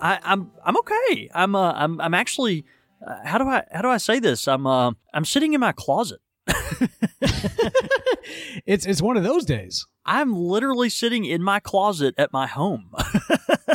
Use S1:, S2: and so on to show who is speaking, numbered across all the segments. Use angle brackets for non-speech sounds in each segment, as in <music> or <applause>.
S1: I, I'm I'm okay. I'm uh, I'm I'm actually. Uh, how do I how do I say this? I'm uh, I'm sitting in my closet. <laughs>
S2: it's it's one of those days.
S1: I'm literally sitting in my closet at my home.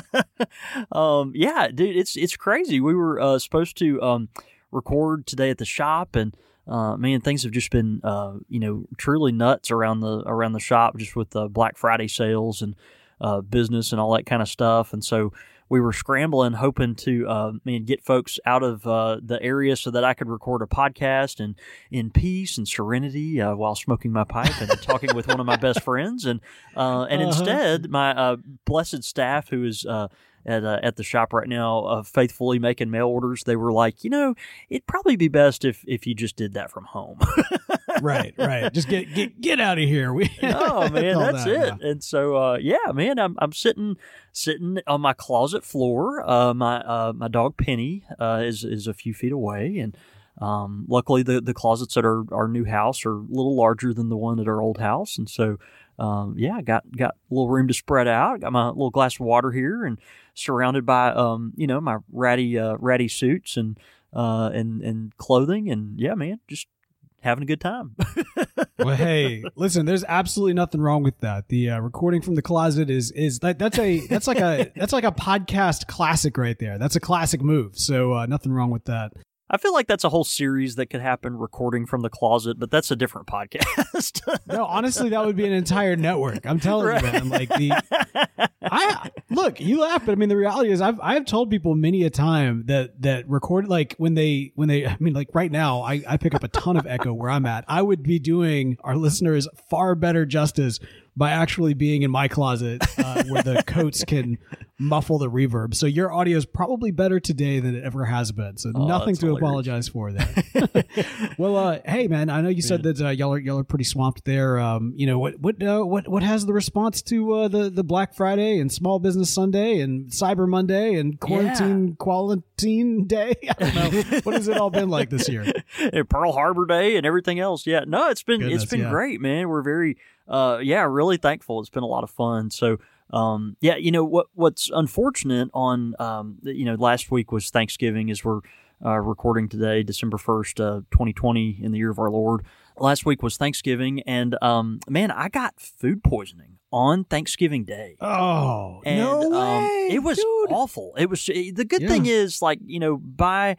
S1: <laughs> um, yeah, dude, it's it's crazy. We were uh, supposed to um, record today at the shop, and uh, man, things have just been uh, you know truly nuts around the around the shop, just with the Black Friday sales and uh, business and all that kind of stuff. And so we were scrambling, hoping to uh, man, get folks out of uh, the area so that I could record a podcast and in peace and serenity uh, while smoking my pipe and <laughs> talking with one of my best friends. And uh, and
S2: Uh-huh.
S1: instead, my uh, blessed staff, who is uh, at uh, at the shop right now, uh, faithfully making mail orders, they were like, you know, it'd probably be best if if you just did that from home. <laughs>
S2: right, right. Just get get get out of here. We <laughs>
S1: oh <laughs> man, that's
S2: that,
S1: it.
S2: yeah.
S1: And so uh, yeah, man, I'm I'm sitting sitting on my closet floor. Uh, my uh, my dog Penny uh, is is a few feet away, and um, luckily the the closets at our our new house are a little larger than the one at our old house, and so. Um, yeah, I got got a little room to spread out. Got my little glass of water here, and surrounded by um, you know, my ratty uh, ratty suits and uh, and and clothing, and yeah, man, just having a good time. <laughs>
S2: Well, hey, listen. There's absolutely nothing wrong with that. The uh, recording from the closet is is that that's a that's like a that's like a podcast classic right there. That's a classic move. So uh, nothing wrong with that.
S1: I feel like that's a whole series that could happen recording from the closet, but that's a different podcast. <laughs>
S2: No, honestly, that would be an entire network. I'm telling
S1: Right.
S2: you, man. Like the, I look, you laugh, but I mean, the reality is, I've I've told people many a time that that record like when they when they, I mean, like right now, I I pick up a ton of echo where I'm at. I would be doing our listeners far better justice by actually being in my closet uh, where the coats can muffle the reverb. So your audio is probably better today than it ever has been. So
S1: Oh,
S2: nothing to
S1: hilarious.
S2: apologize for there. <laughs> well, uh, hey man, I know you said that uh, y'all are y'all are pretty swamped there. Um, you know what what uh, what what has the response to uh, the the Black Friday and Small Business Sunday and Cyber Monday and quarantine quarantine day? <laughs> I don't know. what has it all been like this year? <laughs>
S1: and Pearl Harbor Day and everything else. Yeah, no, it's been
S2: Goodness,
S1: it's been
S2: yeah.
S1: great, man. We're very, uh, yeah, really thankful. It's been a lot of fun. So, um, yeah, you know what what's unfortunate on, um, you know, last week was Thanksgiving as we're uh, recording today, December first, uh, twenty twenty, in the year of our Lord. Last week was Thanksgiving, and um, man, I got food poisoning on Thanksgiving Day.
S2: Oh
S1: And,
S2: no
S1: um,
S2: way!
S1: it was
S2: dude.
S1: awful. It was the good
S2: Yeah.
S1: thing is like you know by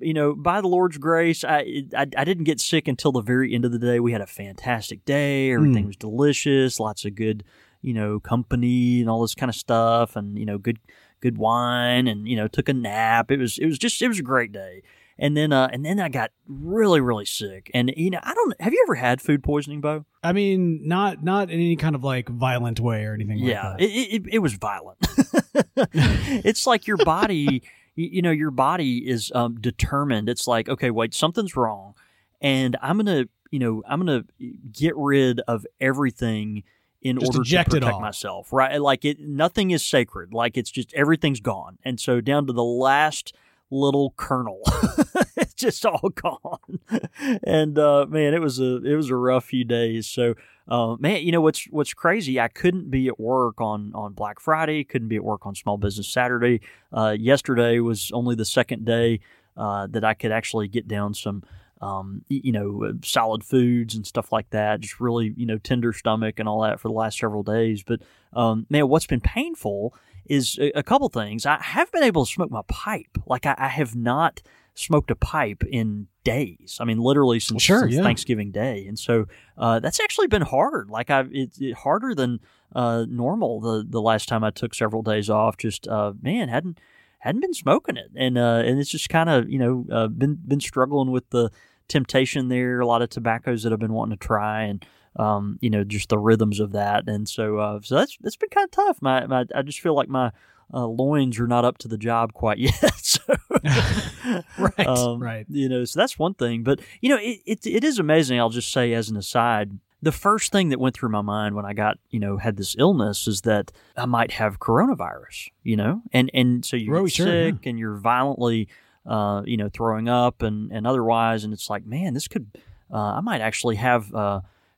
S1: you know by the Lord's grace, I, I I didn't get sick until the very end of the day. We had a fantastic day. Everything
S2: Mm.
S1: was delicious. Lots of good you know company and all this kind of stuff, and you know good good wine, and you know took a nap. It was it was just it was a great day. And then uh and then I got really really sick. And you know I don't have you ever had food poisoning, Bo?
S2: I mean, not not in any kind of like violent way or anything.
S1: yeah
S2: like that.
S1: it, it, it was violent <laughs> it's like your body you, you know your body is um, determined. It's like okay wait something's wrong and i'm gonna you know i'm gonna get rid of everything in
S2: Just
S1: order to protect myself right? Like it nothing is sacred. Like it's just everything's gone. And so down to the last little kernel <laughs> it's just all <laughs> gone. And uh man it was a it was a rough few days. So uh, man, you know what's what's crazy? I couldn't be at work on on Black Friday. Couldn't be at work on Small Business Saturday. Uh, yesterday was only the second day uh, that I could actually get down some, um, you know, uh, solid foods and stuff like that. Just really, you know, tender stomach and all that for the last several days. But um, man, what's been painful is a, a couple things. I have been able to smoke my pipe. Like I, I have not smoked a pipe in days. I mean, literally since,
S2: Sure,
S1: since
S2: yeah.
S1: Thanksgiving Day, and so uh, that's actually been hard. Like I've it's it, harder than uh, normal. The the last time I took several days off, just uh, man hadn't hadn't been smoking it, and uh, and it's just kind of you know uh, been been struggling with the temptation there. A lot of tobaccos that I've been wanting to try, and um, you know just the rhythms of that, and so uh, so that's that's been kind of tough. My, my I just feel like my uh, loins are not up to the job quite <laughs> yet. so <laughs>
S2: Right,
S1: Um,
S2: right.
S1: You know, so that's one thing. But you know, it, it it is amazing. I'll just say as an aside, the first thing that went through my mind when I got you know had this illness is that I might have coronavirus. You know, and and so you
S2: Oh,
S1: get
S2: sure,
S1: sick and you're violently, uh, you know, throwing up and and otherwise, and it's like, man, this could, uh, I might actually have.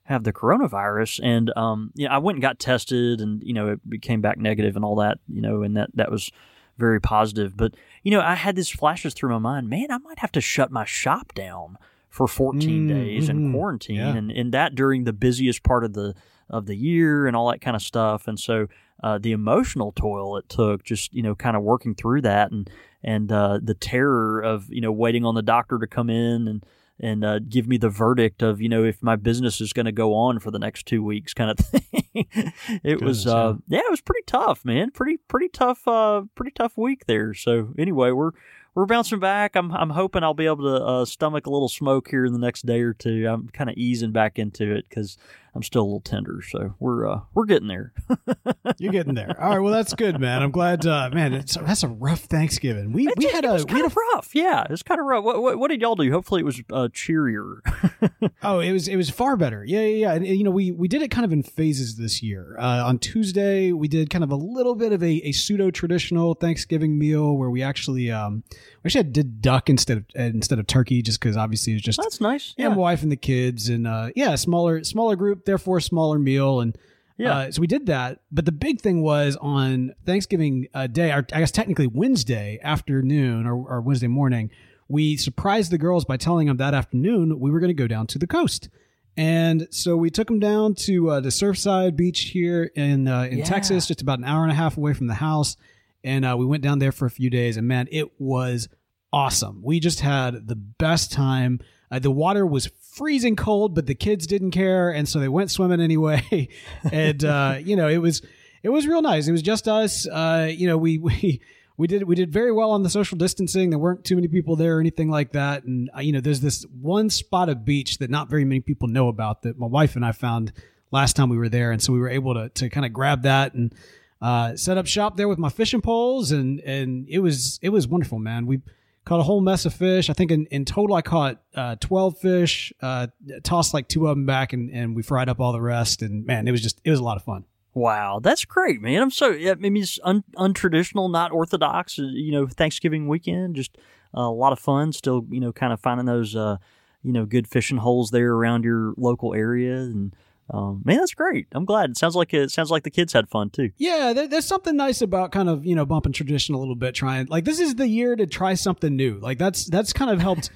S1: Have the coronavirus and um you know, I went and got tested and you know it came back negative and all that you know and that that was very positive but you know I had these flashes through my mind man I might have to shut my shop down for 14
S2: Mm,
S1: days and
S2: mhm.
S1: quarantine
S2: Yeah.
S1: and, and that during the busiest part of the of the year and all that kind of stuff and so uh, the emotional toil it took just you know kind of working through that and and uh, the terror of you know waiting on the doctor to come in and and uh, give me the verdict of you know if my business is going to go on for the next two weeks kind of <laughs> thing. it was
S2: Goodness,
S1: uh, yeah, it was pretty tough, man. Pretty pretty tough, uh, pretty tough week there. So anyway, we're we're bouncing back. I'm I'm hoping I'll be able to uh, stomach a little smoke here in the next day or two. I'm kind of easing back into it because I'm still a little tender. So we're uh, we're getting there. <laughs>
S2: You're getting there. All right. Well, that's good, man. I'm glad. Uh, man, it's, that's a rough Thanksgiving. We we
S1: It-
S2: had
S1: it
S2: a
S1: kind
S2: had a
S1: of rough. Yeah, it was kind of rough. What, what what did y'all do? Hopefully it was uh, cheerier. <laughs>
S2: Oh, it was it was far better. Yeah, yeah, yeah. And, you know, we we did it kind of in phases this year. Uh, on Tuesday, we did kind of a little bit of a, a pseudo traditional Thanksgiving meal where we actually um we actually did duck instead of instead of turkey, just because obviously it was just
S1: That's nice.
S2: yeah,
S1: Yeah,
S2: my wife and the kids, and uh, yeah, smaller smaller group, therefore a smaller meal, and
S1: Yeah.
S2: Uh, so we did that. But the big thing was on Thanksgiving uh, Day, or I guess technically Wednesday afternoon or, or Wednesday morning, we surprised the girls by telling them that afternoon we were going to go down to the coast. And so we took them down to uh, the Surfside Beach here in uh, in
S1: Yeah.
S2: Texas, just about an hour and a half away from the house. And uh, we went down there for a few days, and man, it was awesome. We just had the best time. Uh, the water was freezing cold, but the kids didn't care, and so they went swimming anyway. <laughs> and uh, you know, it was it was real nice. It was just us. Uh, you know, we <laughs> we we did we did very well on the social distancing. There weren't too many people there or anything like that. And uh, you know, there's this one spot of beach that not very many people know about that my wife and I found last time we were there, and so we were able to to kind of grab that and uh, set up shop there with my fishing poles, and and it was it was wonderful, man. We caught a whole mess of fish. I think in, in total I caught uh, twelve fish. Uh, tossed like two of them back, and and we fried up all the rest. And man, it was just it was a lot of fun.
S1: Wow, that's great, man. I'm so I mean it's un, untraditional, not orthodox. uh, You know, Thanksgiving weekend, just uh, a lot of fun. Still, you know, kind of finding those uh, you know good fishing holes there around your local area, and um, man, that's great. I'm glad. It sounds like it sounds like the kids had fun too.
S2: Yeah, there, there's something nice about kind of you know bumping tradition a little bit. Trying like this is the year to try something new. Like that's that's kind of helped.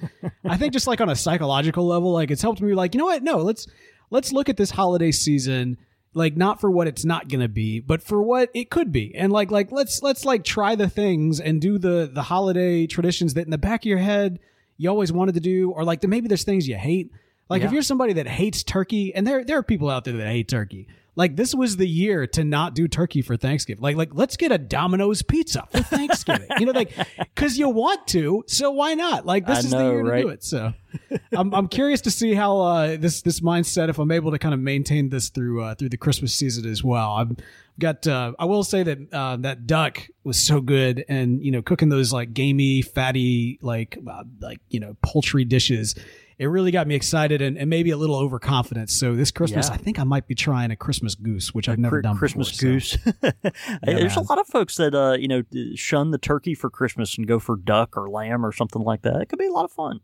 S2: I think just like on a psychological level, like it's helped me. Like you know what? No, let's let's look at this holiday season like not for what it's not gonna be, but for what it could be. And like like let's let's like try the things and do the the holiday traditions that in the back of your head you always wanted to do, or like maybe there's things you hate. Like if you're somebody that hates turkey, and there there are people out there that hate turkey. Like this was the year to not do turkey for Thanksgiving. Like like let's get a Domino's pizza for Thanksgiving. you know, like <laughs> because you want to, so why not? Like this
S1: I
S2: is the
S1: know,
S2: year to do it. So <laughs> I'm I'm curious to see how uh, this this mindset if I'm able to kind of maintain this through uh, through the Christmas season as well. I've got uh, I will say that uh, that duck was so good, and you know cooking those like gamey, fatty like uh, like you know poultry dishes. It really got me excited and, and maybe a little overconfident. So this Christmas,
S1: Yeah.
S2: I think I might be trying a Christmas goose, which I've never
S1: Cri-
S2: done
S1: Christmas
S2: before, so-
S1: goose. <laughs> There's a lot of folks that uh, you know shun the turkey for Christmas and go for duck or lamb or something like that. It could be a lot of fun.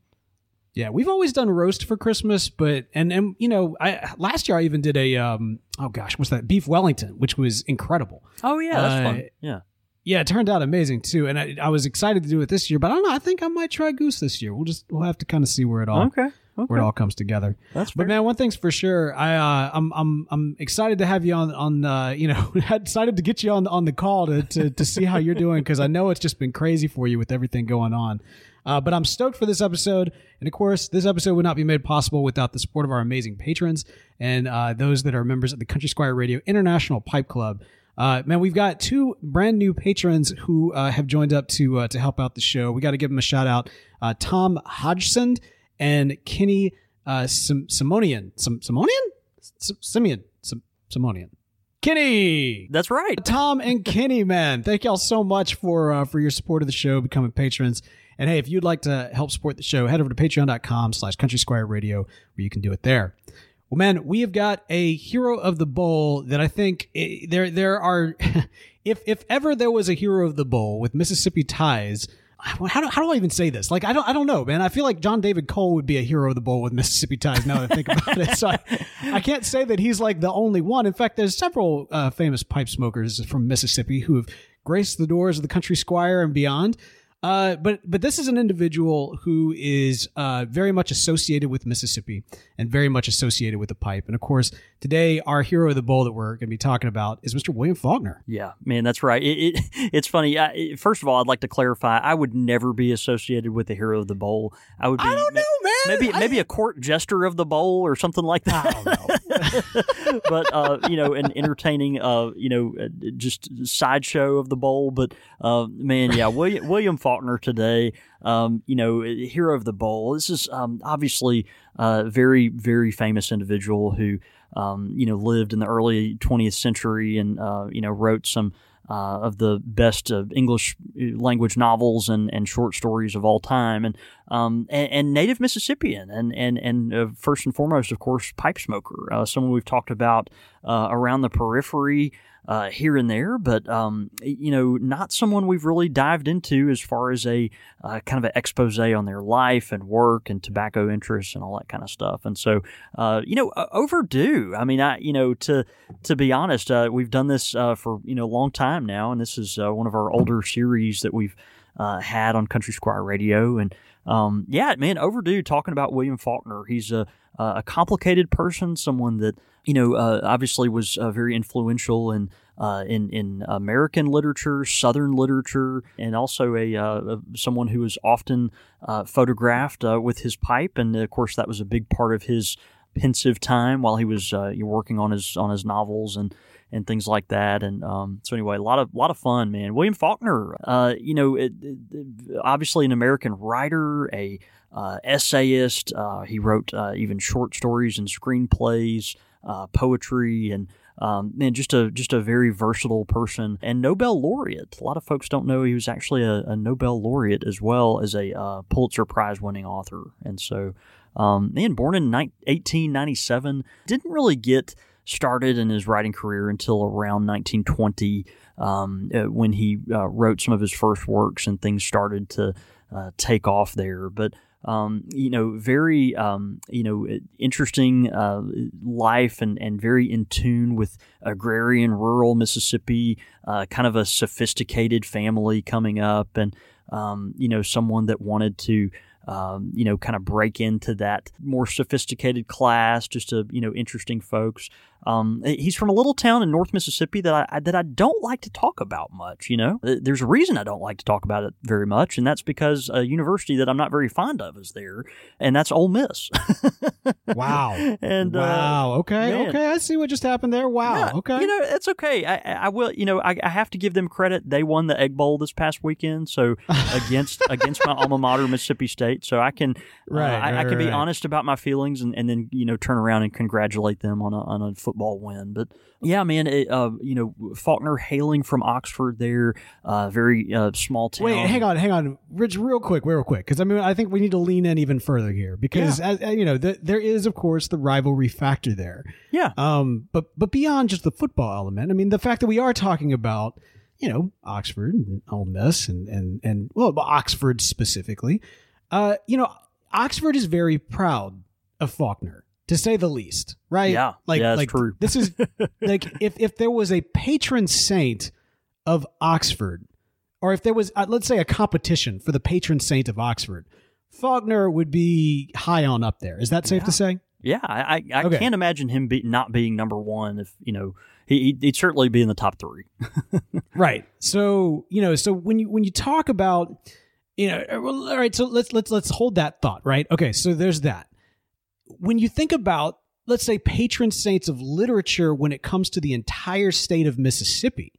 S2: Yeah, we've always done roast for Christmas, but and and you know, I last year I even did a um oh gosh, what's that beef Wellington, which was incredible.
S1: Oh yeah, that's
S2: Uh,
S1: fun. Yeah.
S2: Yeah, it turned out amazing too, and I, I was excited to do it this year. But I don't know. I think I might try goose this year. We'll just we'll have to kind of see where it all
S1: Okay. Okay.
S2: where it all comes together.
S1: That's
S2: But man, one thing's for sure. I uh, I'm I'm I'm excited to have you on on uh, <laughs> you know I decided to get you on on the call to to, to see how you're doing because I know it's just been crazy for you with everything going on. Uh, but I'm stoked for this episode, and of course, this episode would not be made possible without the support of our amazing patrons and uh, those that are members of the Country Squire Radio International Pipe Club. Uh, man, we've got two brand new patrons who uh, have joined up to uh, to help out the show. We got to give them a shout out. Uh, Tom Hodgson and Kenny uh, Sim- Simonian. Sim- Simonian? S- Simeon. Sim- Simonian. Kenny.
S1: That's right.
S2: Tom and Kenny, man, thank y'all so much for uh, for your support of the show, becoming patrons. And hey, if you'd like to help support the show, head over to patreon.com slash country squire radio where you can do it there. Well, man, we have got a hero of the bowl that I think eh, there there are. <laughs> if if ever there was a hero of the bowl with Mississippi ties, how do, how do I even say this? Like I don't I don't know, man. I feel like John David Cole would be a hero of the bowl with Mississippi ties. Now that I think about it, so I, <laughs> I can't say that he's like the only one. In fact, there's several uh, famous pipe smokers from Mississippi who have graced the doors of the Country Squire and beyond. Uh, but but this is an individual who is uh, very much associated with Mississippi and very much associated with the pipe. And of course, today our hero of the bowl that we're going to be talking about is Mr. William Faulkner.
S1: Yeah, man, that's right. It, it <laughs> it's funny. I, first of all, I'd like to clarify: I would never be associated with the hero of the bowl. I would. Be,
S2: I don't know, man.
S1: Maybe
S2: I-
S1: maybe a court jester of the bowl or something like that.
S2: I don't know. <laughs> <laughs>
S1: but uh, you know, an entertaining, uh, you know, uh, just sideshow of the bowl. But uh, man, yeah, William <laughs> William Faulkner today, um, you know, hero of the bowl. This is um, obviously a very very famous individual who um, you know lived in the early 20th century and uh, you know wrote some. Uh, of the best uh, English language novels and, and short stories of all time, and um, and, and native Mississippian, and and and uh, first and foremost, of course, pipe smoker. Uh, someone we've talked about uh, around the periphery uh, here and there, but um, you know, not someone we've really dived into as far as a uh, kind of an expose on their life and work and tobacco interests and all that kind of stuff. And so, uh, you know, overdue. I mean, I you know, to to be honest, uh, we've done this uh, for you know a long time now, and this is uh, one of our older series that we've had on Country Squire Radio. And um, yeah, man, overdue talking about William Faulkner. He's a a complicated person, someone that you know uh, obviously was uh, very influential in. Uh, in in American literature, Southern literature, and also a uh, someone who was often uh, photographed uh, with his pipe, and of course that was a big part of his pensive time while he was working on his on his novels and and things like that. And um, so anyway, a lot of lot of fun, man. William Faulkner, uh, you know, it, it, obviously an American writer, a uh, essayist. Uh, he wrote even short stories and screenplays, uh, poetry, and um, just a just a very versatile person and Nobel laureate. A lot of folks don't know he was actually a, a Nobel laureate as well as a uh, Pulitzer Prize winning author. And so, um, man, born in ni- 1897, didn't really get started in his writing career until around 1920 um, uh, when he uh, wrote some of his first works and things started to uh, take off there. But um, you know, very um, you know interesting uh, life and and very in tune with agrarian rural Mississippi, uh, kind of a sophisticated family coming up, and um, you know, someone that wanted to um, you know, kind of break into that more sophisticated class, just to, you know, interesting folks. Um, he's from a little town in North Mississippi that I that I don't like to talk about much. You know, there's a reason I don't like to talk about it very much, and that's because a university that I'm not very fond of is there, and that's Ole Miss. <laughs>
S2: wow.
S1: and uh,
S2: wow. Okay.
S1: man.
S2: Okay. I see what just happened there. Wow.
S1: yeah,
S2: okay.
S1: You know, it's okay. I, I I will. You know, I, I have to give them credit. They won the Egg Bowl this past weekend, so <laughs> against against my alma mater, Mississippi State. So I can, uh,
S2: Right,
S1: I, I
S2: right,
S1: can be
S2: right.
S1: honest about my feelings, and, and then you know turn around and congratulate them on a on a football win. But yeah, man, it, uh, you know Faulkner hailing from Oxford, there, uh, very uh, small town.
S2: Wait, hang on, hang on, Rich, real quick, real quick, because I mean, I think we need to lean in even further here because, as, as, you know, the, there is, of course, the rivalry factor there.
S1: Yeah,
S2: Um, but but beyond just the football element, I mean, the fact that we are talking about, you know, Oxford and Ole Miss and and and well, Oxford specifically, uh, you know, Oxford is very proud of Faulkner, to say the least, right?
S1: Yeah.
S2: like
S1: Yeah, that's
S2: like
S1: true.
S2: this is <laughs> like if if there was a patron saint of Oxford, or if there was, uh, let's say, a competition for the patron saint of Oxford. Faulkner would be high on up there. Is that safe to say?
S1: yeah. I I, I
S2: Okay.
S1: can't imagine him be, not being number one. If you know, he he'd, certainly be in the top three. <laughs>
S2: Right. So, you know, so when you when you talk about, you know, uh, well, all right, so let's let's let's hold that thought, right? Okay, so there's that. When you think about let's say patron saints of literature when it comes to the entire state of Mississippi,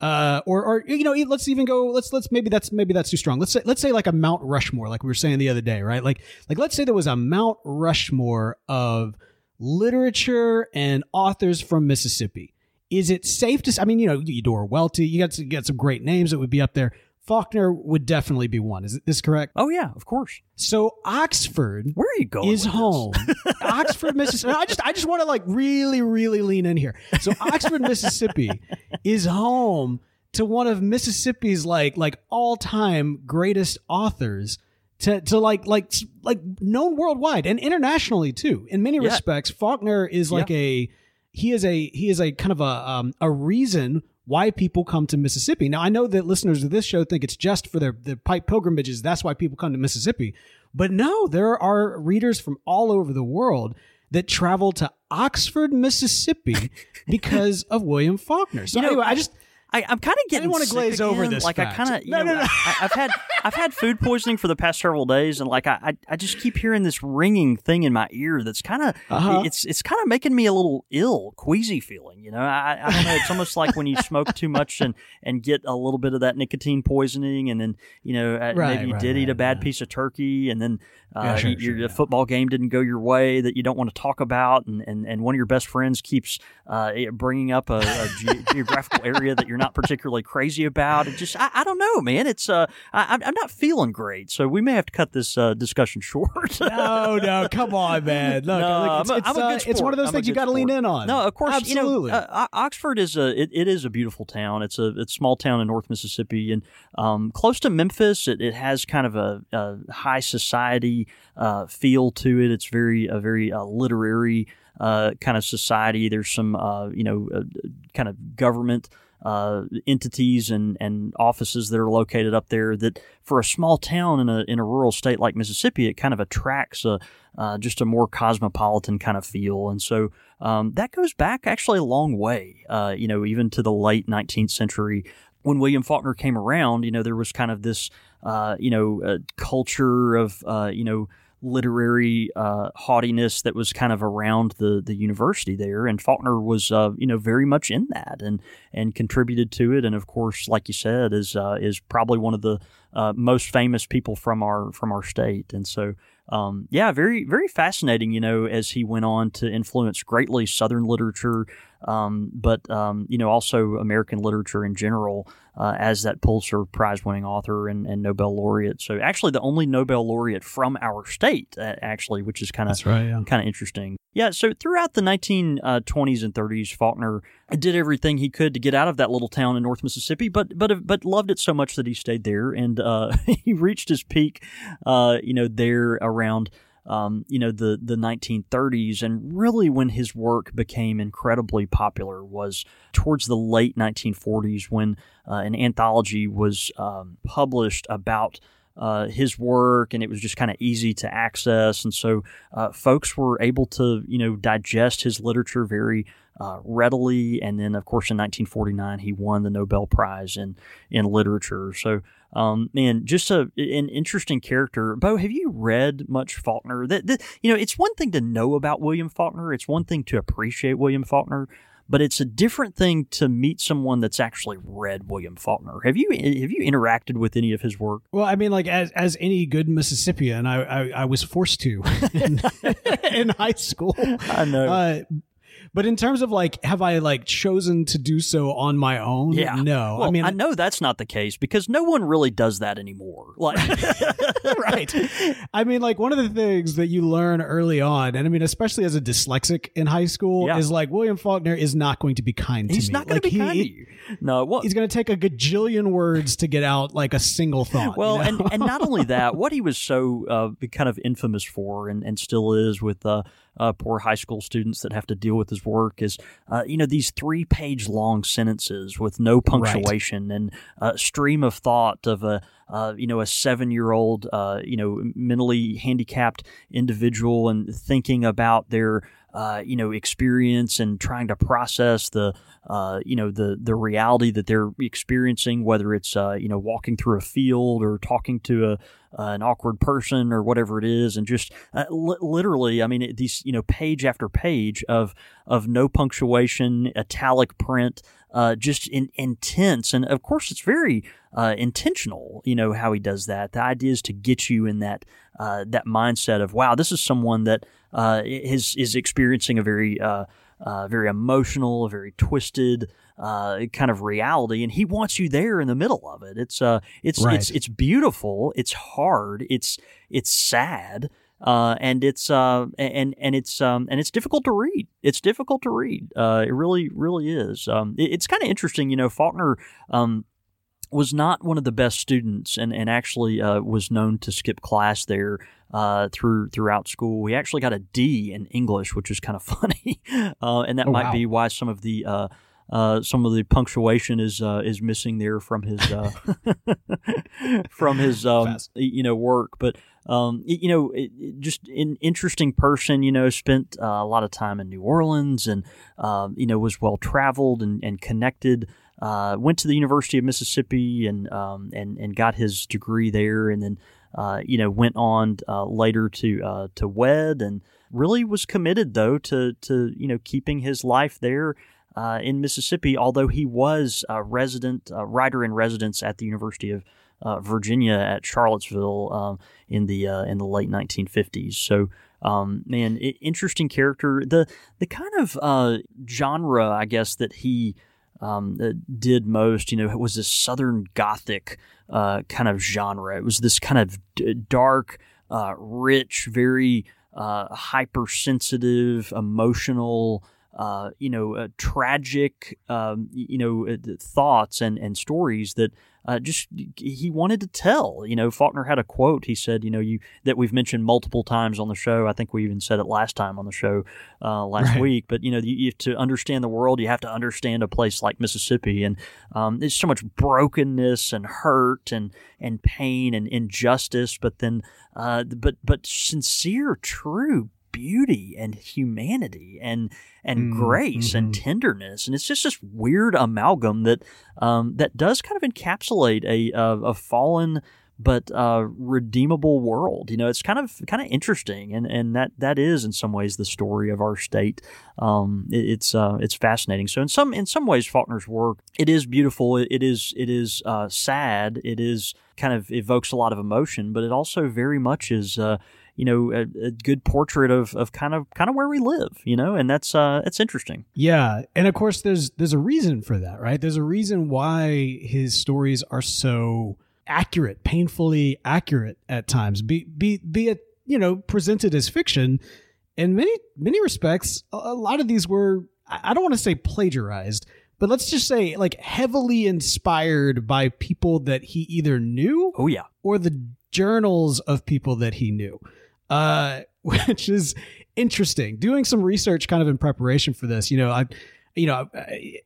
S2: uh, or or you know, let's even go. Let's let's maybe that's maybe that's too strong. Let's say let's say like a Mount Rushmore, like we were saying the other day, right? Like like let's say there was a Mount Rushmore of literature and authors from Mississippi. Is it safe to? I mean, you know, Eudora Welty, you got you got some great names that would be up there. Faulkner would definitely be one. Is this correct?
S1: Oh yeah, of course.
S2: So Oxford
S1: Where are you going?
S2: is home. <laughs> Oxford, Mississippi. I just I just want to like really really lean in here. So Oxford, <laughs> Mississippi is home to one of Mississippi's like like all-time greatest authors to to like like like known worldwide and internationally too. In many
S1: Yeah.
S2: respects, Faulkner is like a he is a he is a kind of a um, a reason why people come to Mississippi. Now I know that listeners of this show think it's just for their the pipe pilgrimages. That's why people come to Mississippi. But no, there are readers from all over the world that travel to Oxford, Mississippi <laughs> because of William Faulkner. So
S1: You know,
S2: anyway, I just
S1: I, I'm kind of getting.
S2: wanna
S1: sick
S2: glaze over this
S1: Like
S2: fact.
S1: I kind of,
S2: No,
S1: know,
S2: no, no.
S1: I, I've had <laughs> I've had food poisoning for the past several days, and like I I, I just keep hearing this ringing thing in my ear that's kind of
S2: Uh-huh.
S1: it's it's kind of making me a little ill, queasy feeling. You know, I, I don't know. It's almost like when you smoke too much and and get a little bit of that nicotine poisoning, and then you know uh,
S2: Right,
S1: maybe you
S2: right,
S1: did eat a bad piece of turkey, and then uh,
S2: Yeah, sure,
S1: your
S2: sure, yeah.
S1: football game didn't go your way that you don't want to talk about, and and, and one of your best friends keeps uh, bringing up a, a ge- geographical area that you're not particularly crazy about. It just I, I don't know, man. It's uh I, I'm- not feeling great, so we may have to cut this uh, discussion <laughs> short.
S2: no, no, come on, man. Look,
S1: No,
S2: it's,
S1: I'm a-
S2: it's,
S1: I'm a
S2: uh,
S1: good
S2: it's one of those
S1: I'm
S2: things you got to lean in on.
S1: No, of course,
S2: absolutely.
S1: You know, uh, Oxford is a it, it is a beautiful town. It's a it's a small town in North Mississippi and um, close to Memphis. It, it has kind of a, a high society uh, feel to it. It's very a very uh, literary uh, kind of society. There's some uh, you know uh, kind of government. Uh, entities and, and offices that are located up there that for a small town in a in a rural state like Mississippi it kind of attracts a uh, just a more cosmopolitan kind of feel and so um, that goes back actually a long way, uh, you know, even to the late 19th century. When William Faulkner came around, you know, there was kind of this, uh, you know, uh, culture of, uh, you know, literary uh, haughtiness that was kind of around the the university there, and Faulkner was, uh, you know, very much in that and and contributed to it. And of course, like you said, is uh, is probably one of the uh, most famous people from our from our state. And so, um, yeah, very very fascinating. You know, as he went on to influence greatly Southern literature, um, but um, you know also American literature in general. Uh, as that Pulitzer Prize winning author and, and Nobel laureate. So actually, the only Nobel laureate from our state, uh, actually, which is kind of
S2: right. Yeah.
S1: kind of interesting. Yeah, so throughout the 1920s and 30s, Faulkner did everything he could to get out of that little town in North Mississippi, but but but loved it so much that he stayed there, and uh, <laughs> he reached his peak, uh, you know, there around. Um, you know the the 1930s and really when his work became incredibly popular was towards the late 1940s when uh, an anthology was um, published about uh, his work, and it was just kind of easy to access, and so uh, folks were able to you know digest his literature very uh, readily. And then, of course, in 1949, he won the Nobel Prize in in literature. So, um, man, just a an interesting character. Bo, have you read much Faulkner? That, that you know, it's one thing to know about William Faulkner. It's one thing to appreciate William Faulkner but it's a different thing to meet someone that's actually read William Faulkner. Have you have you interacted with any of his work?
S2: Well, I mean, like as as any good Mississippian, I I, I was forced to <laughs> in, <laughs> in high school.
S1: I know.
S2: Uh, but in terms of like, have I like chosen to do so on my own?
S1: yeah.
S2: No.
S1: Well,
S2: I mean,
S1: I know that's not the case because no one really does that anymore. Like, <laughs> <laughs>
S2: right. I mean, like one of the things that you learn early on, and I mean, especially as a dyslexic in high school,
S1: Yeah.
S2: is like William Faulkner is not going to be kind to me.
S1: he's not going
S2: Like,
S1: to be
S2: he-
S1: kind to you. No. What?
S2: He's going to take a gajillion words to get out like a single thought.
S1: Well,
S2: you know?
S1: and, and not only that, <laughs> what he was so uh, kind of infamous for, and, and still is with uh, uh, poor high school students that have to deal with his work, is uh, you know these three page long sentences with no punctuation and a stream of thought of a uh, you know a seven year old uh, you know mentally handicapped individual and thinking about their uh, you know experience and trying to process the uh, you know the the reality that they're experiencing, whether it's uh, you know walking through a field or talking to a uh, an awkward person or whatever it is, and just uh, li- literally, I mean, these you know page after page of of no punctuation, italic print, uh, just in, intense, and of course, it's very uh, intentional. You know how he does that. The idea is to get you in that uh, that mindset of wow, this is someone that uh, is is experiencing a very uh, very emotional, very twisted uh, kind of reality, and he wants you there in the middle of it. It's uh, it's
S2: Right.
S1: it's it's beautiful. It's hard. It's it's sad. Uh, and it's uh, and and it's um, and it's difficult to read. It's difficult to read. Uh, it really, really is. Um, it- it's kind of interesting, you know. Faulkner um, was not one of the best students, and and actually uh, was known to skip class there uh, through throughout school. He actually got a D in English, which is kind of funny, uh, and that
S2: Oh,
S1: might
S2: wow.
S1: be why some of the uh, uh, some of the punctuation is uh, is missing there from his uh, <laughs> from his <laughs> um, you know work. But um, you know, it, it- just an interesting person. You know, spent uh, a lot of time in New Orleans, and um, you know was well traveled and, and connected. Uh, went to the University of Mississippi and um, and and got his degree there, and then uh, you know went on uh, later to uh, to wed, and really was committed though to to you know keeping his life there. Uh, in Mississippi, although he was a resident, uh, writer in residence at the University of uh, Virginia at Charlottesville um, in the in the late 1950s. So, um, man, i interesting character. The the kind of genre, I guess, that he um, did most, you know, was this Southern Gothic uh, kind of genre. It was this kind of d- dark, uh, rich, very uh, hypersensitive, emotional. Uh, you know, uh, tragic, um, you know, uh, thoughts and, and stories that uh, just he wanted to tell. You know, Faulkner had a quote. He said, you know, you that we've mentioned multiple times on the show. I think we even said it last time on the show uh, last
S2: Right.
S1: week. But you know, you, you have to understand the world. You have to understand a place like Mississippi, and um, there's so much brokenness and hurt and and pain and injustice. But then, uh, but but sincere, true beauty and humanity and and
S2: Mm,
S1: grace and tenderness and it's just this weird amalgam that um, that does kind of encapsulate a a, a fallen but uh, redeemable world. You know, it's kind of kind of interesting, and, and that that is in some ways the story of our state. Um, it- it's uh, it's fascinating. So in some in some ways, Faulkner's work it is beautiful. It, it is it is uh, sad. It is kind of evokes a lot of emotion, but it also very much is. You know, a, a good portrait of, of kind of kind of where we live, you know, and that's uh, that's interesting.
S2: Yeah, and of course there's there's a reason for that, right? There's a reason why his stories are so accurate, painfully accurate at times. Be be be it, you know, presented as fiction. In many many respects, a, a lot of these were I don't want to say plagiarized, but let's just say like heavily inspired by people that he either knew
S1: Oh yeah,
S2: or the journals of people that he knew, uh, <laughs> which is interesting. Doing some research kind of in preparation for this, you know, I, you know,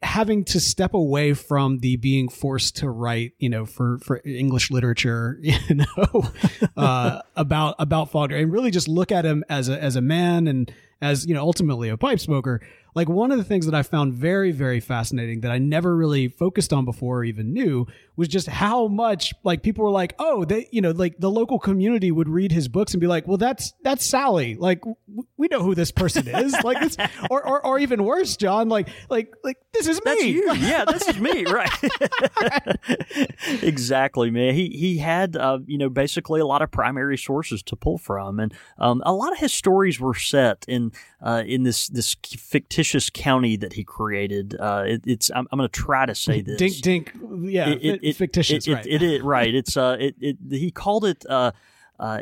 S2: having to step away from the being forced to write, you know, for for English literature, <laughs> you know, uh, <laughs> about about Faulkner, and really just look at him as a as a man and as you know, ultimately a pipe smoker. Like one of the things that I found very very fascinating that I never really focused on before or even knew was just how much like people were like, oh, they, you know, like the local community would read his books and be like, well, that's that's Sally. Like w- we know who this person <laughs> is. like this, or, or or even worse, John. Like like like this is me.
S1: That's you. <laughs> Yeah, this is me. Right. <laughs> exactly, man. He he had uh, you know basically a lot of primary sources to pull from, and um, a lot of his stories were set in uh, in this this fictitious county that he created. Uh, it, it's I'm, I'm going to try to say <laughs> this.
S2: Dink dink. Yeah,
S1: It- it-
S2: fi- fictitious.
S1: it,
S2: right.
S1: It, it is right. It's uh, it, it he called it uh, uh,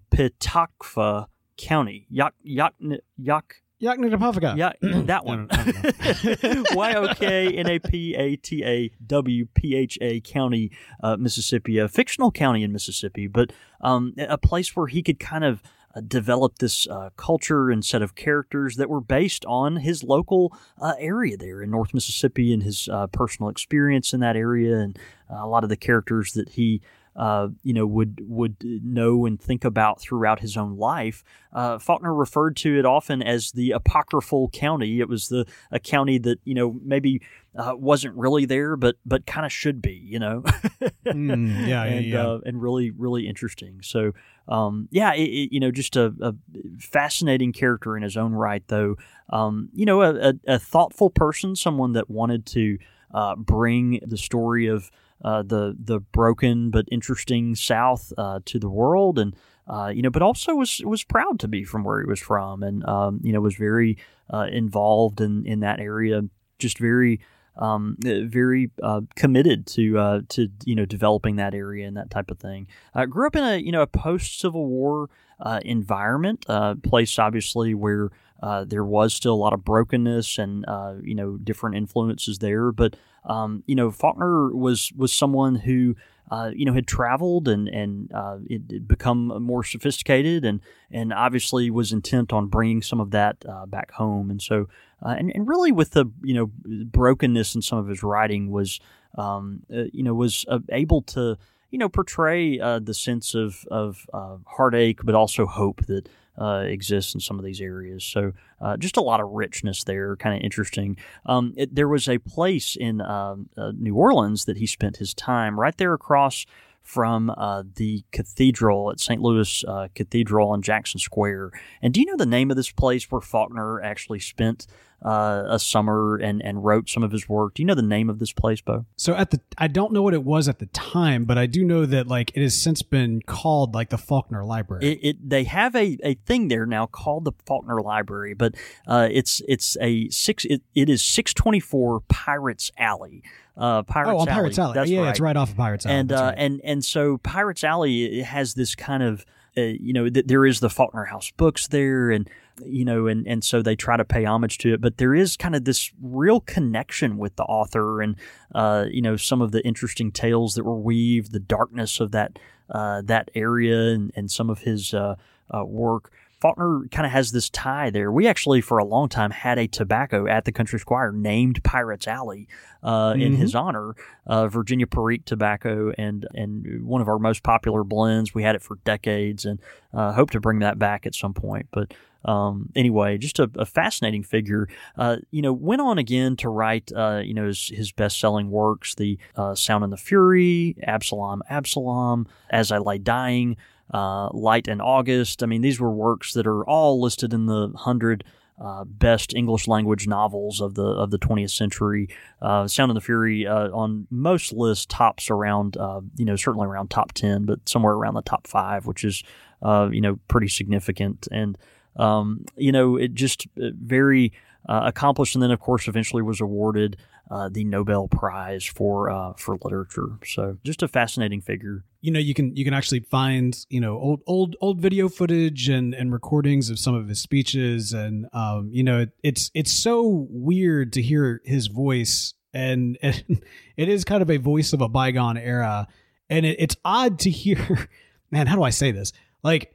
S1: Yaknipitakva County. Yak Yak Yak.
S2: Yaknitapavka.
S1: Yeah, that one. <clears throat> <laughs> Y O K N A P A T A W P H A County, uh, Mississippi, a fictional county in Mississippi, but um, a place where he could kind of uh, develop this uh, culture and set of characters that were based on his local uh, area there in North Mississippi and his uh, personal experience in that area, and uh, a lot of the characters that he. Uh, you know, would would know and think about throughout his own life. Uh, Faulkner referred to it often as the apocryphal county. It was the a county that you know maybe uh, wasn't really there, but but kind of should be. You know, <laughs>
S2: Mm, yeah, yeah,
S1: and
S2: yeah.
S1: Uh, and really really interesting. So um, yeah, it, it, you know, just a, a fascinating character in his own right, though. Um, you know, a, a, a thoughtful person, someone that wanted to uh, bring the story of uh, the the broken but interesting South uh, to the world, and uh, you know, but also was was proud to be from where he was from, and um, you know, was very uh, involved in in that area. Just very um, very uh, committed to uh, to you know developing that area and that type of thing. Uh, grew up in a you know a post Civil War uh, environment, uh, place obviously where uh, there was still a lot of brokenness and you know different influences there. But um, you know Faulkner was was someone who uh, you know, had traveled and and uh, it, it become more sophisticated and and obviously was intent on bringing some of that uh, back home. And so, uh, and and really with the you know brokenness in some of his writing was, um, uh, you know, was able to you know portray the sense of of heartache, but also hope that uh, exists in some of these areas. So uh, just a lot of richness there, kind of interesting. Um, it, there was a place in um, uh, New Orleans that he spent his time right there across from uh, the cathedral at St. Louis uh, Cathedral on Jackson Square. And do you know the name of this place where Faulkner actually spent uh, a summer and, and wrote some of his work? Do you know the name of this place, Bo?
S2: So at the I don't know what it was at the time, but I do know that like it has since been called like the Faulkner Library.
S1: It, it they have a, a thing there now called the Faulkner Library, but uh, it's it's a six it, it is six twenty four Pirates Alley. Uh, Pirates
S2: oh, on
S1: Alley.
S2: Pirates Alley.
S1: That's
S2: yeah,
S1: right.
S2: it's right off of Pirates Alley.
S1: And uh,
S2: right.
S1: and and so Pirates Alley has this kind of uh, you know th- there is the Faulkner House books there, and you know, and and so they try to pay homage to it. But there is kind of this real connection with the author, and uh, you know, some of the interesting tales that were weaved, the darkness of that uh, that area, and, and some of his uh, uh work. Faulkner kind of has this tie there. We actually, for a long time, had a tobacco at the Country Squire named Pirates Alley uh, mm-hmm. in his honor, uh, Virginia Perique tobacco, and and one of our most popular blends. We had it for decades, and uh, hope to bring that back at some point. But um, anyway, just a, a fascinating figure. Uh, you know, went on again to write, uh, you know, his, his best-selling works, "The uh, Sound and the Fury," "Absalom, Absalom," "As I Lay Dying." uh, Light in August. I mean, these were works that are all listed in the hundred uh, best English language novels of the of the 20th century. Uh, Sound and the Fury uh, on most lists tops around uh, you know certainly around top 10, but somewhere around the top five, which is uh, you know pretty significant and um, you know it just uh, very accomplished. And then of course eventually was awarded uh, the Nobel Prize for uh, for literature. So just a fascinating figure.
S2: You know, you can you can actually find you know old old old video footage and and recordings of some of his speeches, and um, you know it, it's it's so weird to hear his voice, and, <laughs> and it is kind of a voice of a bygone era, and it, it's odd to hear. <laughs> Man, how do I say this? Like,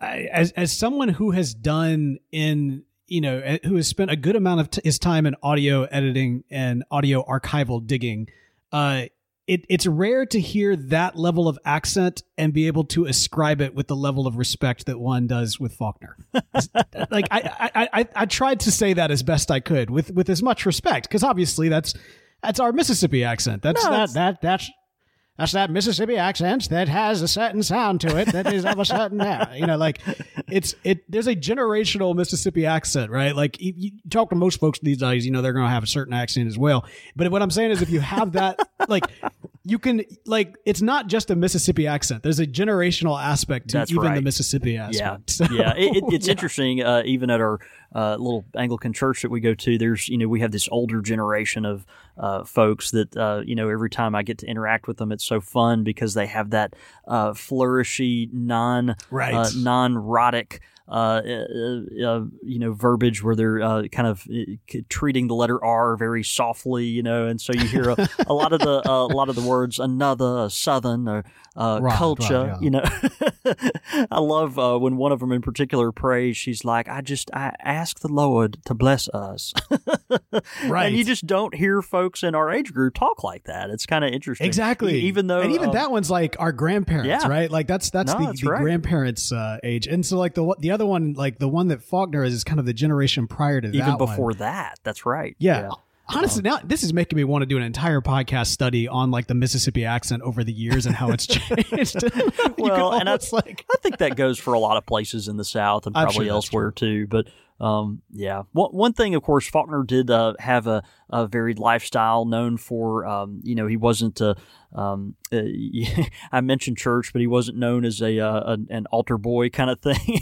S2: as as someone who has done in you know, eh, who has spent a good amount of t- his time in audio editing and audio archival digging, uh, it, it's rare to hear that level of accent and be able to ascribe it with the level of respect that one does with Faulkner. <laughs> like I, I, I, I tried to say that as best I could with with as much respect because obviously that's that's our Mississippi accent. That's no, that that that's that's that Mississippi accent that has a certain sound to it that is of a certain, yeah, you know, like it's it. There's a generational Mississippi accent, right? Like you, you talk to most folks these days, you know, they're going to have a certain accent as well. But what I'm saying is, if you have that, like you can like it's not just a Mississippi accent. There's a generational aspect to
S1: That's
S2: even
S1: right.
S2: the Mississippi aspect.
S1: Yeah, <laughs> so, yeah. It, it, it's yeah. interesting. Uh, even at our uh, little Anglican church that we go to, there's you know we have this older generation of uh, folks that uh, you know every time I get to interact with them, it's so fun because they have that uh, flourishy, non
S2: right.
S1: Uh, non rhotic uh, uh, uh, you know, verbiage where they're uh, kind of uh, treating the letter R very softly, you know, and so you hear a, a lot of the uh, <laughs> a lot of the words another, southern, or right, culture, right, yeah. you know. <laughs> I love when one of them in particular prays. She's like, "I just I ask the Lord to bless us,"
S2: right? <laughs>
S1: And you just don't hear folks in our age group talk like that. It's kind of interesting,
S2: exactly.
S1: Even though,
S2: and even that one's like our grandparents,
S1: yeah.
S2: right? Like that's that's
S1: no,
S2: the,
S1: that's
S2: the
S1: right.
S2: grandparents' age, and so like the the other one, like the one that Faulkner is, is kind of the generation prior to
S1: even before
S2: one.
S1: that. That's right.
S2: Yeah.
S1: yeah.
S2: Honestly, um, now this is making me want to do an entire podcast study on like the Mississippi accent over the years and how it's <laughs> changed. <laughs>
S1: well, and
S2: it's like
S1: I think that goes for a lot of places in the South and probably
S2: sure
S1: elsewhere too. But um, yeah. One, one thing, of course, Faulkner did uh, have a, a varied lifestyle, known for, um, you know, he wasn't a, um, <laughs> uh, I mentioned church, but he wasn't known as a, uh, an altar boy kind of <laughs> thing.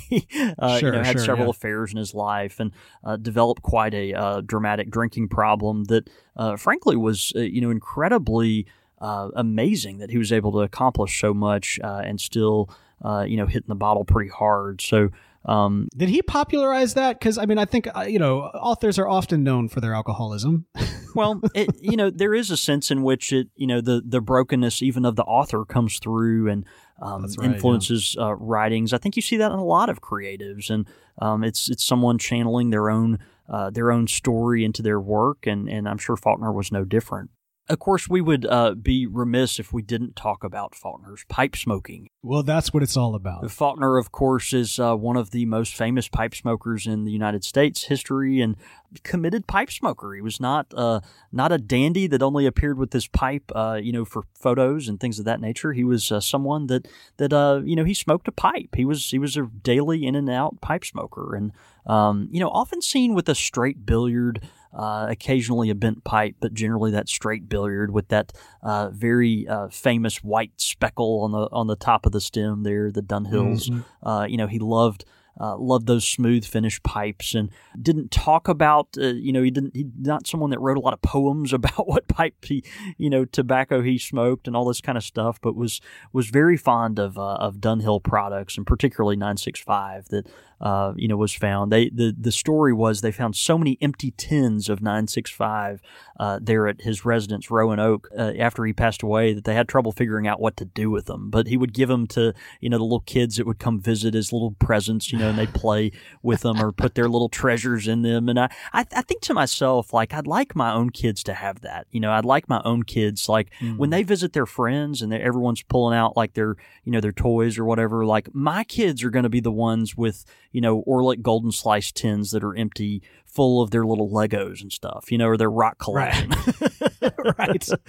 S1: uh,
S2: Sure,
S1: you know, had
S2: sure,
S1: several
S2: yeah.
S1: affairs in his life and uh, developed quite a uh, dramatic drinking problem that, uh, frankly, was uh, you know incredibly uh, amazing that he was able to accomplish so much uh, and still uh, you know hitting the bottle pretty hard. So. Um,
S2: Did he popularize that? Because I mean, I think uh, you know, authors are often known for their alcoholism. <laughs>
S1: well, it, you know, there is a sense in which it, you know, the the brokenness even of the author comes through and um,
S2: right, yeah.
S1: influences uh, writings. I think you see that in a lot of creatives, and um, it's it's someone channeling their own uh, their own story into their work, and and I'm sure Faulkner was no different. Of course, we would uh, be remiss if we didn't talk about Faulkner's pipe smoking.
S2: Well, that's what it's all about.
S1: Faulkner, of course, is uh, one of the most famous pipe smokers in the United States history and committed pipe smoker. He was not uh, not a dandy that only appeared with his pipe, uh, you know, for photos and things of that nature. He was uh, someone that that uh, you know he smoked a pipe. He was he was a daily in and out pipe smoker, and um, you know, often seen with a straight billiard. Uh, occasionally a bent pipe, but generally that straight billiard with that uh, very uh, famous white speckle on the on the top of the stem there, the Dunhills.
S2: Mhm.
S1: Uh, you know, he loved uh, loved those smooth finished pipes and didn't talk about. Uh, you know, he didn't. He not someone that wrote a lot of poems <laughs> about what pipe he, you know, tobacco he smoked and all this kind of stuff, but was was very fond of uh, of Dunhill products and particularly 965 that uh, you know was found. They the the story was they found so many empty tins of 965 uh, there at his residence Rowan Oak uh, after he passed away that they had trouble figuring out what to do with them. But he would give them to you know the little kids that would come visit as little presents, you know, and they'd play with them or put their little treasures in them. And I, I I think to myself like I'd like my own kids to have that. You know, I'd like my own kids like when they visit their friends and everyone's pulling out like their you know their toys or whatever. Like my kids are going to be the ones with you know Orlik Golden Slice tins that are empty, full of their little Legos and stuff. You know, or their rock collection. <laughs>
S2: right. <laughs>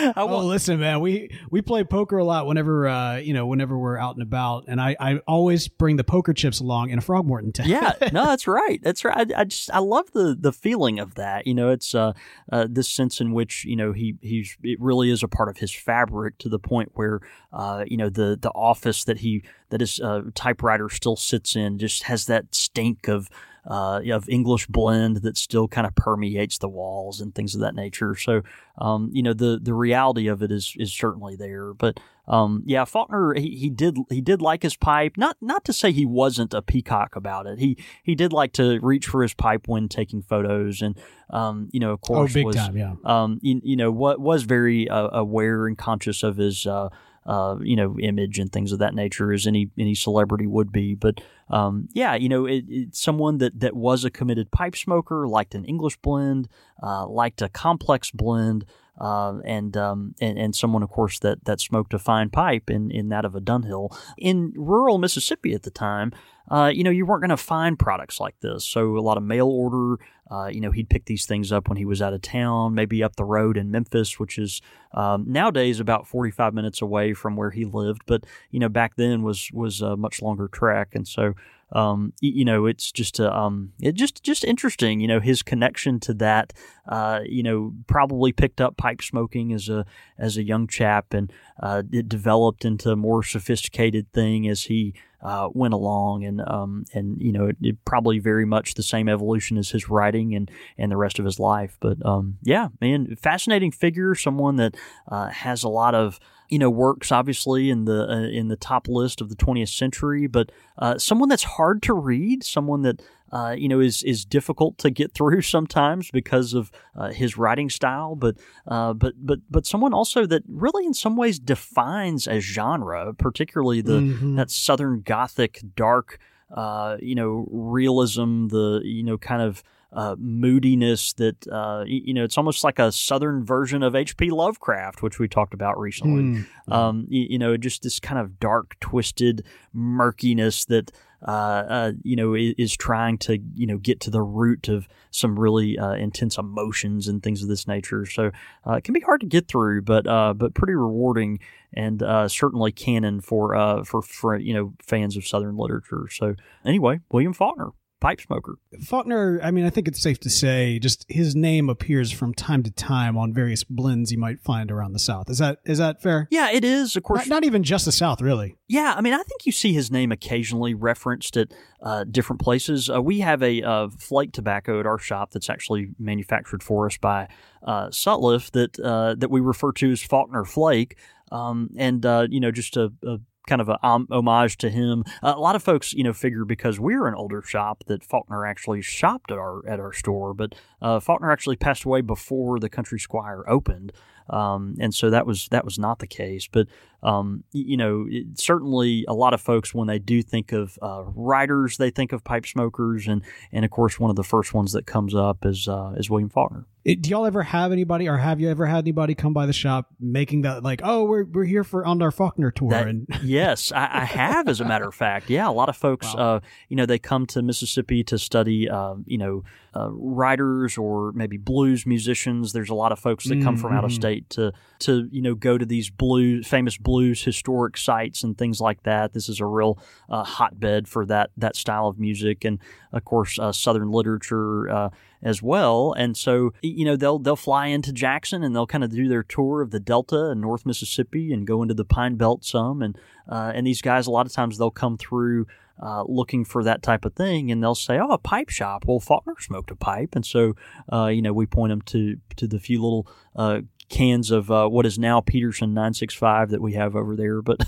S1: I
S2: Oh,
S1: want,
S2: listen, man. We we play poker a lot whenever uh, you know whenever we're out and about, and I, I always bring the poker chips along in a Frogmorton tent.
S1: yeah, <laughs> no, that's right. That's right. I, I just I love the the feeling of that. You know, it's uh, uh this sense in which you know he he's it really is a part of his fabric to the point where uh you know the the office that he that his uh, typewriter still sits in just has that stink of uh, of English blend that still kind of permeates the walls and things of that nature. So, um, you know, the the reality of it is is certainly there. But um, yeah, Faulkner he, he did he did like his pipe. Not not to say he wasn't a peacock about it. He he did like to reach for his pipe when taking photos, and um, you know, of
S2: Oh,
S1: course,
S2: big
S1: was,
S2: time. Yeah.
S1: um, you, you know, what was very uh, aware and conscious of his, uh, uh, you know, image and things of that nature, as any any celebrity would be. But um, yeah, you know, it, it's someone that that was a committed pipe smoker, liked an English blend, uh, liked a complex blend. Uh, and, um, and and someone, of course, that that smoked a fine pipe in, in that of a Dunhill in rural Mississippi at the time. Uh, you know, you weren't going to find products like this. So a lot of mail order. Uh, you know, he'd pick these things up when he was out of town, maybe up the road in Memphis, which is um, nowadays about 45 minutes away from where he lived. But you know, back then was was a much longer trek, and so um, you know, it's just a, um, it just just interesting. You know, his connection to that. Uh, you know, probably picked up pipe smoking as a as a young chap, and uh, it developed into a more sophisticated thing as he uh, went along, and um, and you know, it, it probably very much the same evolution as his writing and and the rest of his life. But um, yeah, man, fascinating figure, someone that uh, has a lot of you know works obviously in the uh, in the top list of the 20th century, but uh, someone that's hard to read, someone that uh, you know is is difficult to get through <laughs> sometimes because of uh, his writing style, but uh, but but but someone also that really in some ways defines a genre, particularly the
S2: Mhm.
S1: that Southern Gothic dark, uh, you know, realism, the you know kind of uh, moodiness that uh, you know it's almost like a Southern version of H.P. Lovecraft, which we talked about recently.
S2: Mm.
S1: Um, you, you know, just this kind of dark, twisted murkiness that uh, uh, you know is, is trying to you know get to the root of some really uh, intense emotions and things of this nature. So uh, it can be hard to get through, but uh, but pretty rewarding and uh, certainly canon for uh, for for you know fans of Southern literature. So anyway, William Faulkner. Pipe smoker.
S2: Faulkner, I mean, I think it's safe to say just his name appears from time to time on various blends you might find around the South. Is that is that fair?
S1: Yeah, it is. Of course,
S2: Not, not even just the South, really.
S1: Yeah, I mean, I think you see his name occasionally referenced at uh, different places. Uh, we have a uh, flake tobacco at our shop that's actually manufactured for us by uh, Sutliff that uh, that we refer to as Faulkner Flake, um, and uh, you know, just a, a kind of a um, homage to him. Uh, a lot of folks, you know, figure because we're an older shop that Faulkner actually shopped at our at our store, but uh, Faulkner actually passed away before the Country Squire opened. Um, and so that was that was not the case. But um, you know, it, certainly a lot of folks when they do think of uh, writers, they think of pipe smokers, and and of course one of the first ones that comes up is uh, is William Faulkner.
S2: It, do y'all ever have anybody, or have you ever had anybody come by the shop making that like, oh, we're we're here for on our Faulkner tour,
S1: That-
S2: and <laughs>
S1: yes, I, I have, as a matter of fact. Yeah, a lot of folks,
S2: Wow.
S1: uh, you know, they come to Mississippi to study, uh, you know, uh, writers or maybe blues musicians. There's a lot of folks that come from out of
S2: Mhm.
S1: state to, to you know, go to these blues, famous blues historic sites and things like that. This is a real uh, hotbed for that that style of music, and of course, uh, Southern literature. Uh, as well. And so, you know, they'll they'll fly into Jackson and they'll kind of do their tour of the Delta and North Mississippi and go into the Pine Belt some. And uh, and these guys, a lot of times, they'll come through. Uh, looking for that type of thing, and they'll say, "Oh, a pipe shop." Well, Faulkner smoked a pipe, and so uh, you know we point them to to the few little uh, cans of uh, what is now Peterson 965 that we have over there. But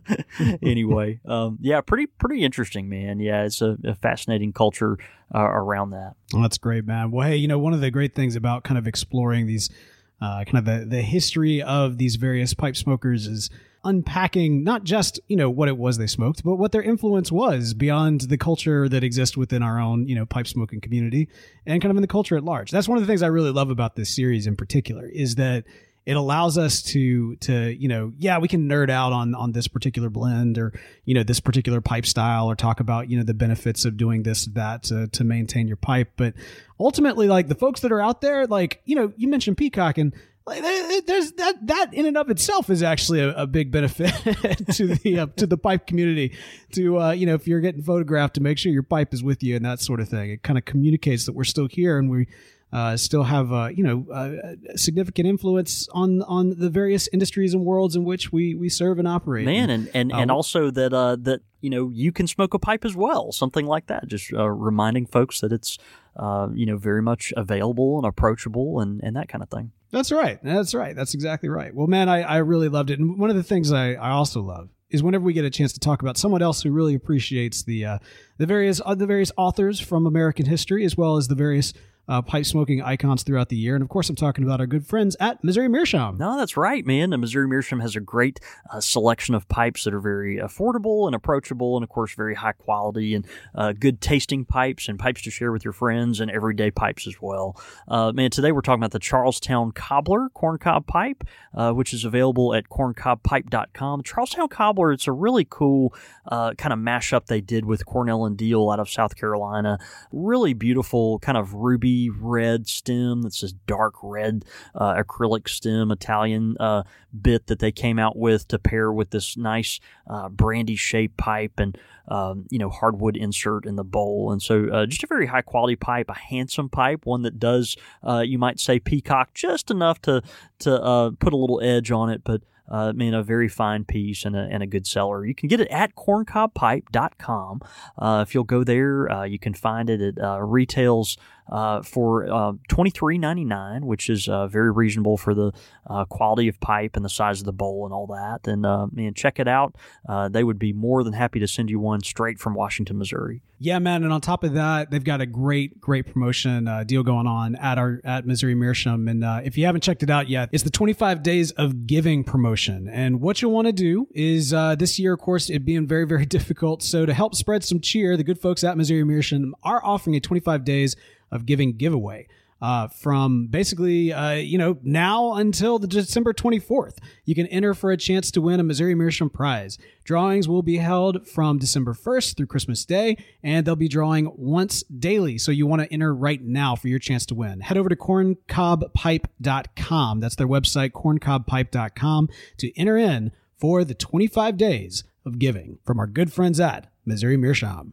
S1: <laughs> anyway, <laughs> um, yeah, pretty pretty interesting, man. Yeah, it's a, a fascinating culture uh, around that.
S2: Well, that's great, man. Well, hey, you know, one of the great things about kind of exploring these, uh, kind of the, the history of these various pipe smokers is unpacking not just, you know, what it was they smoked, but what their influence was beyond the culture that exists within our own, you know, pipe smoking community and kind of in the culture at large. That's one of the things I really love about this series in particular is that it allows us to to you know yeah we can nerd out on on this particular blend or you know this particular pipe style or talk about you know the benefits of doing this that to, to maintain your pipe but ultimately like the folks that are out there like you know you mentioned peacock and like there's that that in and of itself is actually a, a big benefit <laughs> to the uh, to the pipe community to uh, you know if you're getting photographed to make sure your pipe is with you and that sort of thing it kind of communicates that we're still here and we uh, still have uh, you know uh, significant influence on on the various industries and worlds in which we we serve and operate.
S1: man and and, and
S2: Um,
S1: also that uh that you know you can smoke a pipe as well something like that just uh, reminding folks that it's uh you know very much available and approachable and and that kind of thing
S2: That's right. That's right. That's exactly right. Well, man, I, I really loved it. And one of the things I, I also love is whenever we get a chance to talk about someone else who really appreciates the uh, the various uh, the various authors from American history as well as the various uh, pipe smoking icons throughout the year. And of course, I'm talking about our good friends at Missouri Meerschaum.
S1: no that's right man missouri meerschaum has a great uh, selection of pipes that are very affordable and approachable and of course very high quality and uh, good tasting pipes and pipes to share with your friends and everyday pipes as well uh, man today we're talking about the charlestown cobbler corncob pipe uh, which is available at corncobpipe.com. Charlestown Cobbler, it's a really cool uh, kind of mashup they did with Cornell and Diehl out of South Carolina. Really beautiful, kind of ruby red stem that's this dark red uh, acrylic stem Italian uh, bit that they came out with to pair with this nice uh, brandy shaped pipe and um, you know hardwood insert in the bowl. And so uh, just a very high quality pipe, a handsome pipe, one that does uh, you might say peacock just enough to to uh, put a little edge on it, but uh, I mean, a very fine piece and a, and a good seller. You can get it at corncobpipe.com. Uh, if you'll go there, uh, you can find it at uh, retails uh, for uh, twenty three ninety nine, which is uh, very reasonable for the uh, quality of pipe and the size of the bowl and all that. And uh, man, check it out. Uh, they would be more than happy to send you one straight from Washington, Missouri.
S2: Yeah, man. And on top of that, they've got a great, great promotion deal going on at our at Missouri Meerschaum. And if you haven't checked it out yet, it's the 25 Days of Giving promotion. And what you'll want to do is this year, of course, it being very, very <laughs> difficult. So to help spread some cheer, the good folks at Missouri Meerschaum are offering a 25 Days of Giving giveaway. Uh, from basically, uh, you know, now until the December 24th. You can enter for a chance to win a Missouri Meerschaum prize. Drawings will be held from December 1st through Christmas Day, and they'll be drawing once daily. So you want to enter right now for your chance to win. Head over to corncobpipe.com. That's their website, corncobpipe.com, to enter in for the 25 days of giving from our good friends at Missouri Meerschaum.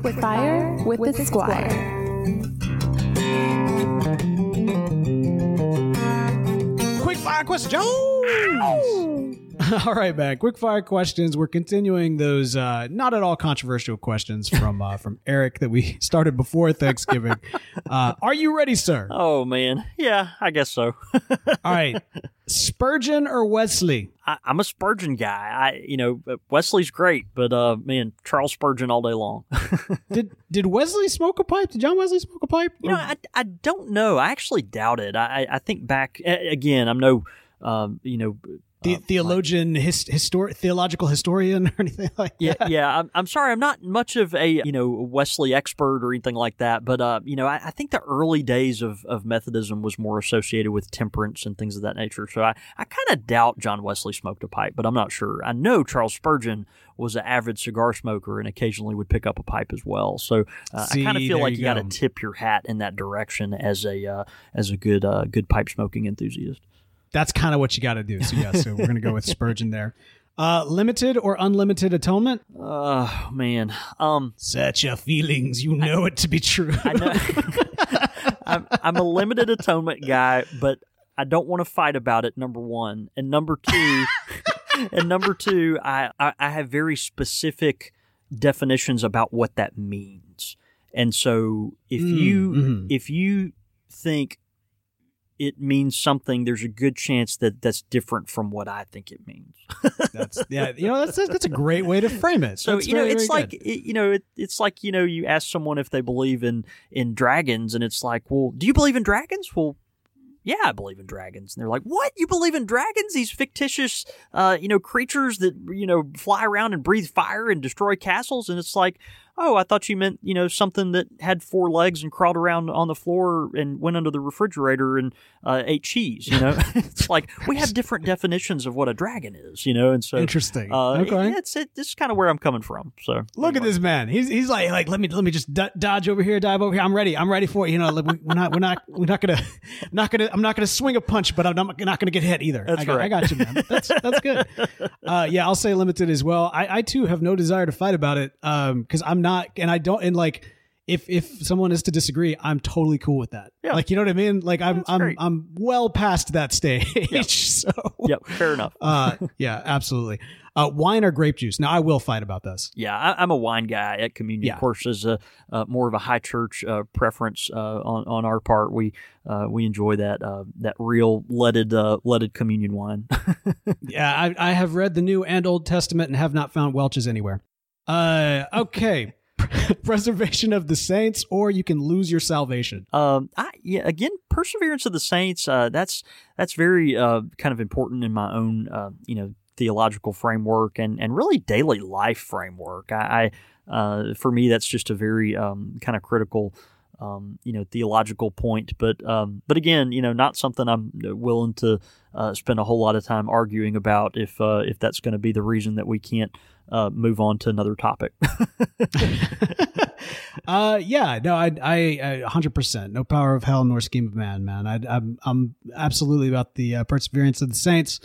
S3: Quick Fire with the Squire.
S2: Quick fire question. <laughs> All right, man. Quick fire questions. We're continuing those uh, not at all controversial questions from uh, from Eric that we <laughs> started before Thanksgiving. <laughs> Uh, are you ready, sir?
S1: Oh man, yeah, I guess so.
S2: All right, Spurgeon or Wesley?
S1: I, I'm a Spurgeon guy. I, you know, Wesley's great, but uh, man, Charles Spurgeon all day long.
S2: Did did Wesley smoke a pipe? Did John Wesley smoke a pipe?
S1: You know, I, I don't know. I actually doubt it. I, I think back again. I'm no, um, you know,
S2: the
S1: uh,
S2: theologian, his, histor- theological historian, or anything <laughs> like
S1: yeah,
S2: that?
S1: yeah. I'm, I'm sorry. I'm not much of a you know Wesley expert or anything like that. But uh, you know, I, I think the early days of, of Methodism was more associated with temperance and things of that nature. So I, I kind of doubt John Wesley smoked a pipe, but I'm not sure. I know Charles Spurgeon was an avid cigar smoker and occasionally would pick up a pipe as well. So uh, I kind of feel like
S2: you
S1: you got to tip your hat in that direction as a uh, as a good uh, good pipe smoking enthusiast.
S2: That's kind of what you got to do. So yeah, so we're gonna go with Spurgeon there. Uh, limited or unlimited atonement?
S1: Oh man, um,
S2: Such your feelings, you know it to be true.
S1: I know <laughs> I'm, I'm a limited atonement guy, but I don't want to fight about it. Number one, and number two, <laughs> and number two, I, I I have very specific definitions about what that means, and so if
S2: Mm,
S1: you
S2: mhm.
S1: if you think it means something, there's a good chance that that's different from what I think it means. <laughs>
S2: That's yeah, you know that's that's a great way to frame it.
S1: So
S2: That's
S1: you know,
S2: very,
S1: it's
S2: very
S1: like it, you know, it, it's like you know, you ask someone if they believe in in dragons, and it's like, well, do you believe in dragons? Well, yeah, I believe in dragons. And they're like, what? You believe in dragons? These fictitious, uh, you know, creatures that you know fly around and breathe fire and destroy castles? And it's like, oh, I thought you meant you know something that had four legs and crawled around on the floor and went under the refrigerator and uh, ate cheese. You know, <laughs> <laughs> it's like we have different definitions of what a dragon is. You know, and so
S2: interesting.
S1: uh,
S2: okay.
S1: it- it's it, this is kind of where I'm coming from. So
S2: Look at this man. He's he's like like let me let me just do- dodge over here, dive over here. I'm ready. I'm ready for it. You know, like, we- we're not we're not we're not gonna <laughs> not gonna I'm not gonna swing a punch, but I'm not, not gonna get hit either.
S1: That's
S2: I got,
S1: right.
S2: I got you, man. That's that's good. Uh, yeah, I'll say limited as well. I I too have no desire to fight about it. Um, because I'm not, and I don't, and like. If, if someone is to disagree, I'm totally cool with that.
S1: Yeah.
S2: Like you know what I mean? Like I'm
S1: That's
S2: I'm
S1: great.
S2: I'm well past that stage. <laughs> So
S1: Yep, fair enough.
S2: uh yeah, absolutely. Uh wine or grape juice. Now I will fight about this.
S1: Yeah, I, I'm a wine guy at communion.
S2: Yeah.
S1: Of course, as a uh, more of a high church uh, preference uh, on on our part, we uh, we enjoy that uh, that real leaded uh, leaded communion wine. <laughs>
S2: Yeah, I, I have read the New and Old Testament and have not found Welch's anywhere. Uh, okay. <laughs> Preservation of the saints, or you can lose your salvation.
S1: Um, I yeah, again, perseverance of the saints. Uh, that's that's very uh, kind of important in my own uh, you know theological framework and and really daily life framework. I, I uh, for me that's just a very um, kind of critical. Um, you know, theological point, but um, but again, you know, not something I'm willing to uh, spend a whole lot of time arguing about if uh, if that's going to be the reason that we can't uh, move on to another topic. <laughs> <laughs>
S2: uh, yeah, no, I, I, hundred percent, no power of hell nor scheme of man, man. I, I'm, I'm absolutely about the uh, perseverance of the saints,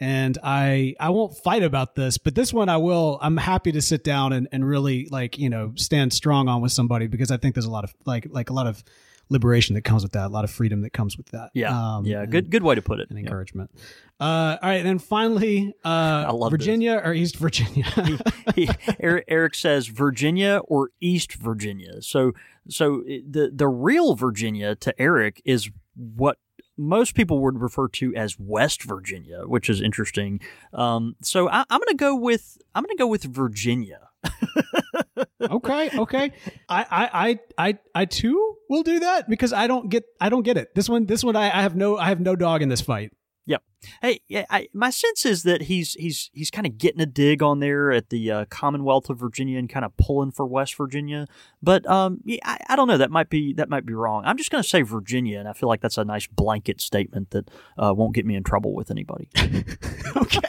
S2: and I, I won't fight about this, but this one I will. I'm happy to sit down and, and really like you know stand strong on with somebody because I think there's a lot of like like a lot of liberation that comes with that, a lot of freedom that comes with that.
S1: Yeah,
S2: Um,
S1: yeah, good good way to put it.
S2: and
S1: Yeah.
S2: encouragement. Uh, all right, and then finally, uh, <laughs>
S1: love
S2: Virginia or East Virginia. <laughs>
S1: He- Eric, Eric says Virginia or East Virginia. So so the the real Virginia to Eric is what most people would refer to as West Virginia, which is interesting. Um, so I, I'm going to go with I'm going to go with Virginia. <laughs>
S2: okay, okay. I, I, I, I, I too will do that because I don't get, I don't get it. This one, this one, I, I have no, I have no dog in this fight.
S1: Yep. Hey, yeah, I, my sense is that he's he's he's kind of getting a dig on there at the uh, Commonwealth of Virginia and kind of pulling for West Virginia. But um, yeah, I, I don't know. That might be that might be wrong. I'm just going to say Virginia, and I feel like that's a nice blanket statement that uh, won't get me in trouble with anybody. <laughs> <laughs>
S2: okay.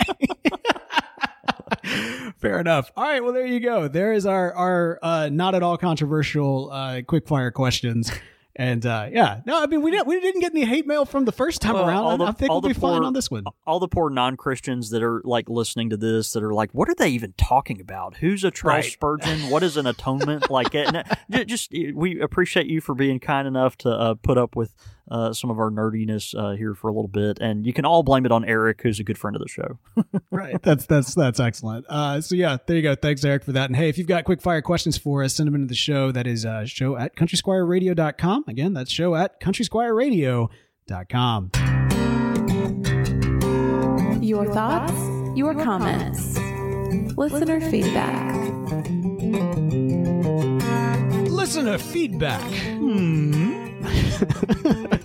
S2: <laughs> Fair enough. All right. Well, there you go. There is our our uh, not at all controversial uh, quick fire questions. And uh, yeah, no, I mean we didn't we didn't get any hate mail from the first time
S1: Well,
S2: around.
S1: all the-
S2: I, think
S1: all
S2: we'll be fine on this one.
S1: All the poor non Christians that are like listening to this that are like, what are they even talking about? Who's a Charles
S2: Right.
S1: Spurgeon? What is an atonement? like, and, uh, just we appreciate you for being kind enough to uh, put up with uh, some of our nerdiness uh, here for a little bit, and you can all blame it on Eric, who's a good friend of the show. <laughs>
S2: right. That's that's that's excellent. Uh, so yeah, there you go. Thanks, Eric, for that. And hey, if you've got quick fire questions for us, send them into the show. That is uh, show at countrysquireradio.com. Again, that's show at countrysquireradio.com.
S3: Your thoughts, your comments, listener feedback.
S2: Listener feedback. Hmm. <laughs>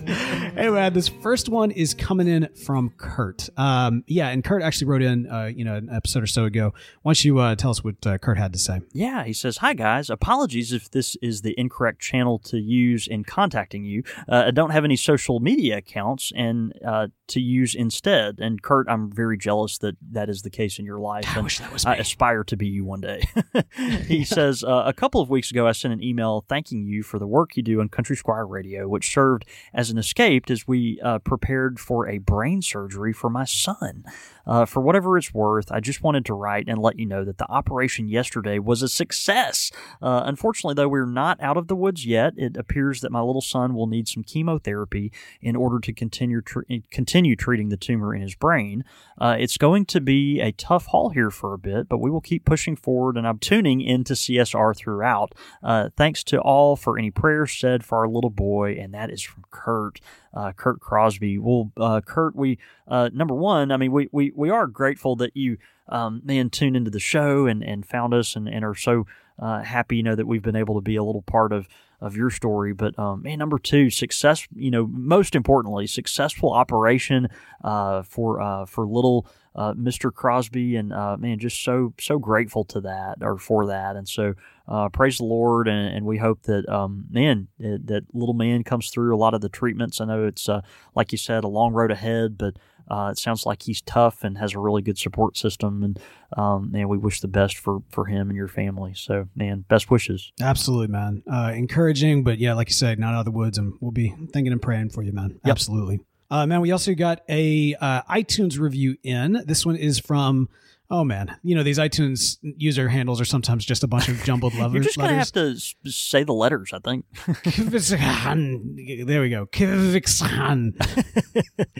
S2: anyway, this first one is coming in from Kurt. Um, yeah, and Kurt actually wrote in, uh, you know, an episode or so ago. Why don't you uh, tell us what uh, Kurt had to say?
S1: Yeah, he says, Hi, guys. Apologies if this is the incorrect channel to use in contacting you. Uh, I don't have any social media accounts and uh, to use instead. And Kurt, I'm very jealous that that is the case in your life.
S2: I
S1: and
S2: wish that was
S1: I
S2: me.
S1: aspire to be you one day. <laughs> <laughs> he says, uh, A couple of weeks ago, I sent an email thanking you for the work you do on Country Squire Radio, which served as an escape as we uh, prepared for a brain surgery for my son. Uh, for whatever it's worth, I just wanted to write and let you know that the operation yesterday was a success. Uh, unfortunately, though, we're not out of the woods yet. It appears that my little son will need some chemotherapy in order to continue tr- continue treating the tumor in his brain. Uh, it's going to be a tough haul here for a bit, but we will keep pushing forward, and I'm tuning into CSR throughout. Uh, thanks to all for any prayers said for our little boy, and that is from Kurt. Uh, Kurt Crosby. Well, uh, Kurt, we uh, number one, I mean, we, we, we are grateful that you um, man tuned into the show and, and found us and, and are so uh, happy, you know, that we've been able to be a little part of of your story. But um, man, number two, success. You know, most importantly, successful operation uh, for uh, for little uh, Mr. Crosby, and uh, man, just so so grateful to that or for that, and so uh, praise the Lord, and, and we hope that um, man that, that little man comes through a lot of the treatments. I know it's uh, like you said, a long road ahead, but uh, it sounds like he's tough and has a really good support system, and um, man, we wish the best for for him and your family. So, man, best wishes.
S2: Absolutely, man. Uh, encouraging, but yeah, like you said, not out of the woods, and we'll be thinking and praying for you, man.
S1: Yep.
S2: Absolutely. Uh, man, we also got a uh, iTunes review in. This one is from. Oh man, you know these iTunes user handles are sometimes just a bunch of jumbled letters. <laughs>
S1: You're just gonna
S2: letters.
S1: have to say the letters, I think.
S2: Kivixhan. There we go. Kivixhan.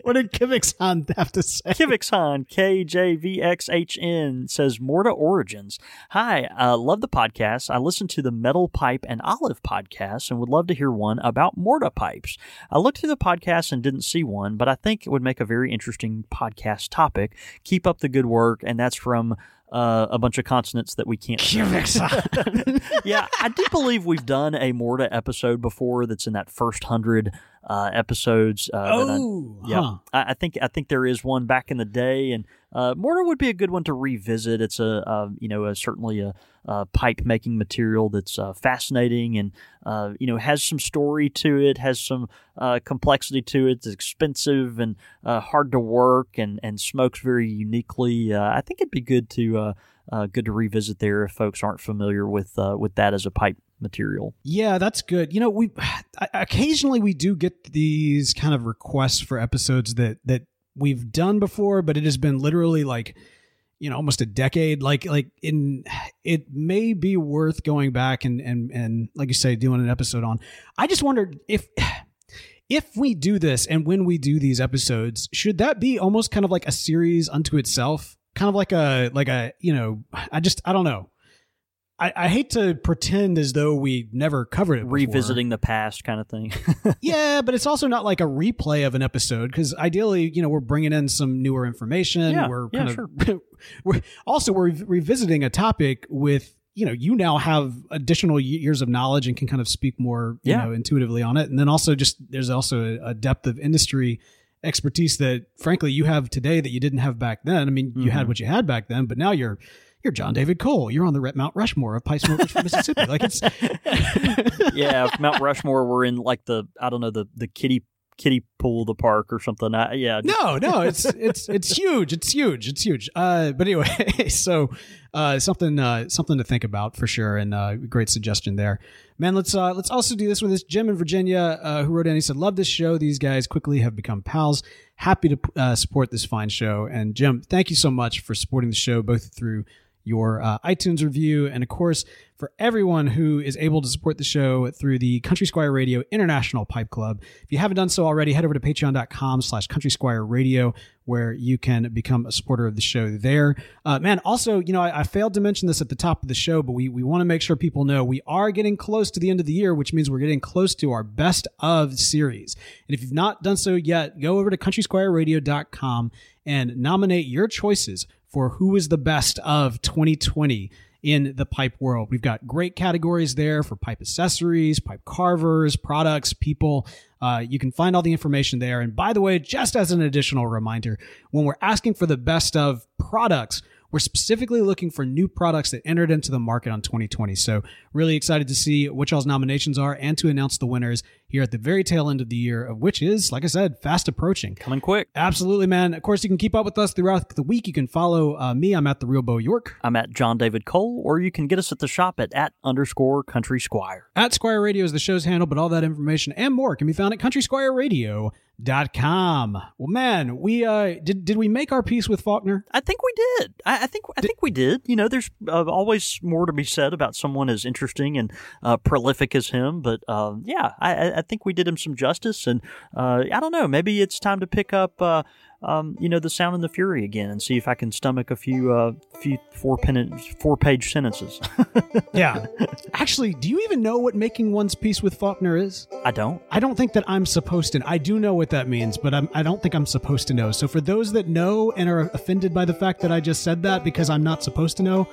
S2: what did Kivixhan have to say?
S1: Kivixhan, KJVXHN, says Morta Origins. Hi, uh, love the podcast. I listen to the Metal Pipe and Olive podcast and would love to hear one about Morta pipes. I looked through the podcast and didn't see one, but I think it would make a very interesting podcast topic. Keep up the good work, and that's from uh, a bunch of consonants that we can't <laughs> yeah, I do believe we've done a Morta episode before that's in that first hundred uh, episodes. Uh, that I-
S2: oh,
S1: yeah,
S2: huh.
S1: I, I think I think there is one back in the day, and uh, Morta would be a good one to revisit. It's a, uh you know a, certainly a, uh pipe making material that's uh, fascinating and uh, you know has some story to it, has some uh, complexity to it. It's expensive and uh, hard to work, and and smokes very uniquely. I think it'd be good to good to revisit there if folks aren't familiar with with that as a pipe material.
S2: Yeah, that's good. You know, we <sighs> occasionally we do get these kind of requests for episodes that that we've done before, but it has been literally like you know almost a decade. Like like in it may be worth going back and and and like you say doing an episode on. I just wondered if if we do this and when we do these episodes should that be almost kind of like a series unto itself? Kind of like a like a you know i just i don't know I, I hate to pretend as though we never covered it. Before.
S1: Revisiting the past kind of thing. <laughs> <laughs>
S2: yeah, but it's also not like a replay of an episode because ideally, you know, we're bringing in some newer information.
S1: Yeah,
S2: we're
S1: yeah,
S2: of <laughs> we're also we're revisiting a topic with you know you now have additional years of knowledge and can kind of speak more you
S1: Yeah.
S2: know intuitively on it and then also just there's also a, depth of industry expertise that frankly you have today that you didn't have back then i mean you had
S1: Mhm.
S2: what you had back then but now you're you're john david cole. You're on the mount rushmore of pipe smokers from mississippi. Like it's <laughs>
S1: yeah, if Mount Rushmore were in like the I don't know the the kiddie kiddie pool of the park or something. I, yeah,
S2: no no it's it's it's huge it's huge it's huge. Uh but anyway <laughs> so uh something uh something to think about for sure and uh great suggestion there. Man let's uh let's also do this with this jim in virginia uh who wrote in. He said love this show. These guys quickly have become pals. Happy to uh, support this fine show. And jim thank you so much for supporting the show both through your uh, iTunes review, and of course, for everyone who is able to support the show through the Country Squire Radio International Pipe Club. If you haven't done so already, head over to patreon.com slash Country Squire Radio, where you can become a supporter of the show there. Uh, man, also, you know, I, I failed to mention this at the top of the show, but we, we want to make sure people know we are getting close to the end of the year, which means we're getting close to our best of series. And if you've not done so yet, go over to countrysquireradio.com and nominate your choices for who is the best of 2020 in the pipe world. We've got great categories there for pipe accessories, pipe carvers, products, people. Uh, you can find all the information there. And by the way, just as an additional reminder, when we're asking for the best of products, we're specifically looking for new products that entered into the market on 2020. So, really excited to see what y'all's nominations are and to announce the winners here at the very tail end of the year, of which is, like I said, fast approaching.
S1: coming quick.
S2: Absolutely, man. Of course, you can keep up with us throughout the week. You can follow uh, me. I'm at the Real Bo York.
S1: I'm at John David Cole, or you can get us at the shop at at underscore Country Squire.
S2: At Squire Radio is the show's handle, but all that information and more can be found at countrysquireradio.com. Well, man, we uh did did we make our peace with Faulkner?
S1: I think we did. I, I think I think we did. You know, there's uh, always more to be said about someone as interesting and uh, prolific as him. But uh, yeah, I, I- I think we did him some justice. And uh, I don't know, maybe it's time to pick up, uh, um, you know, the Sound and the Fury again and see if I can stomach a few, uh, few four pen four page sentences. <laughs>
S2: Yeah. Actually, do you even know what making one's peace with Faulkner is?
S1: I don't.
S2: I don't think that I'm supposed to. I do know what that means, but I'm, I don't think I'm supposed to know. So for those that know and are offended by the fact that I just said that because I'm not supposed to know,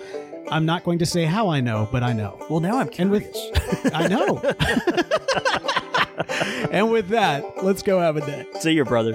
S2: I'm not going to say how I know, but I know.
S1: Well, now I'm
S2: And
S1: curious.
S2: with <laughs> I know. <laughs> and with that, let's go have a day.
S1: see you, brother.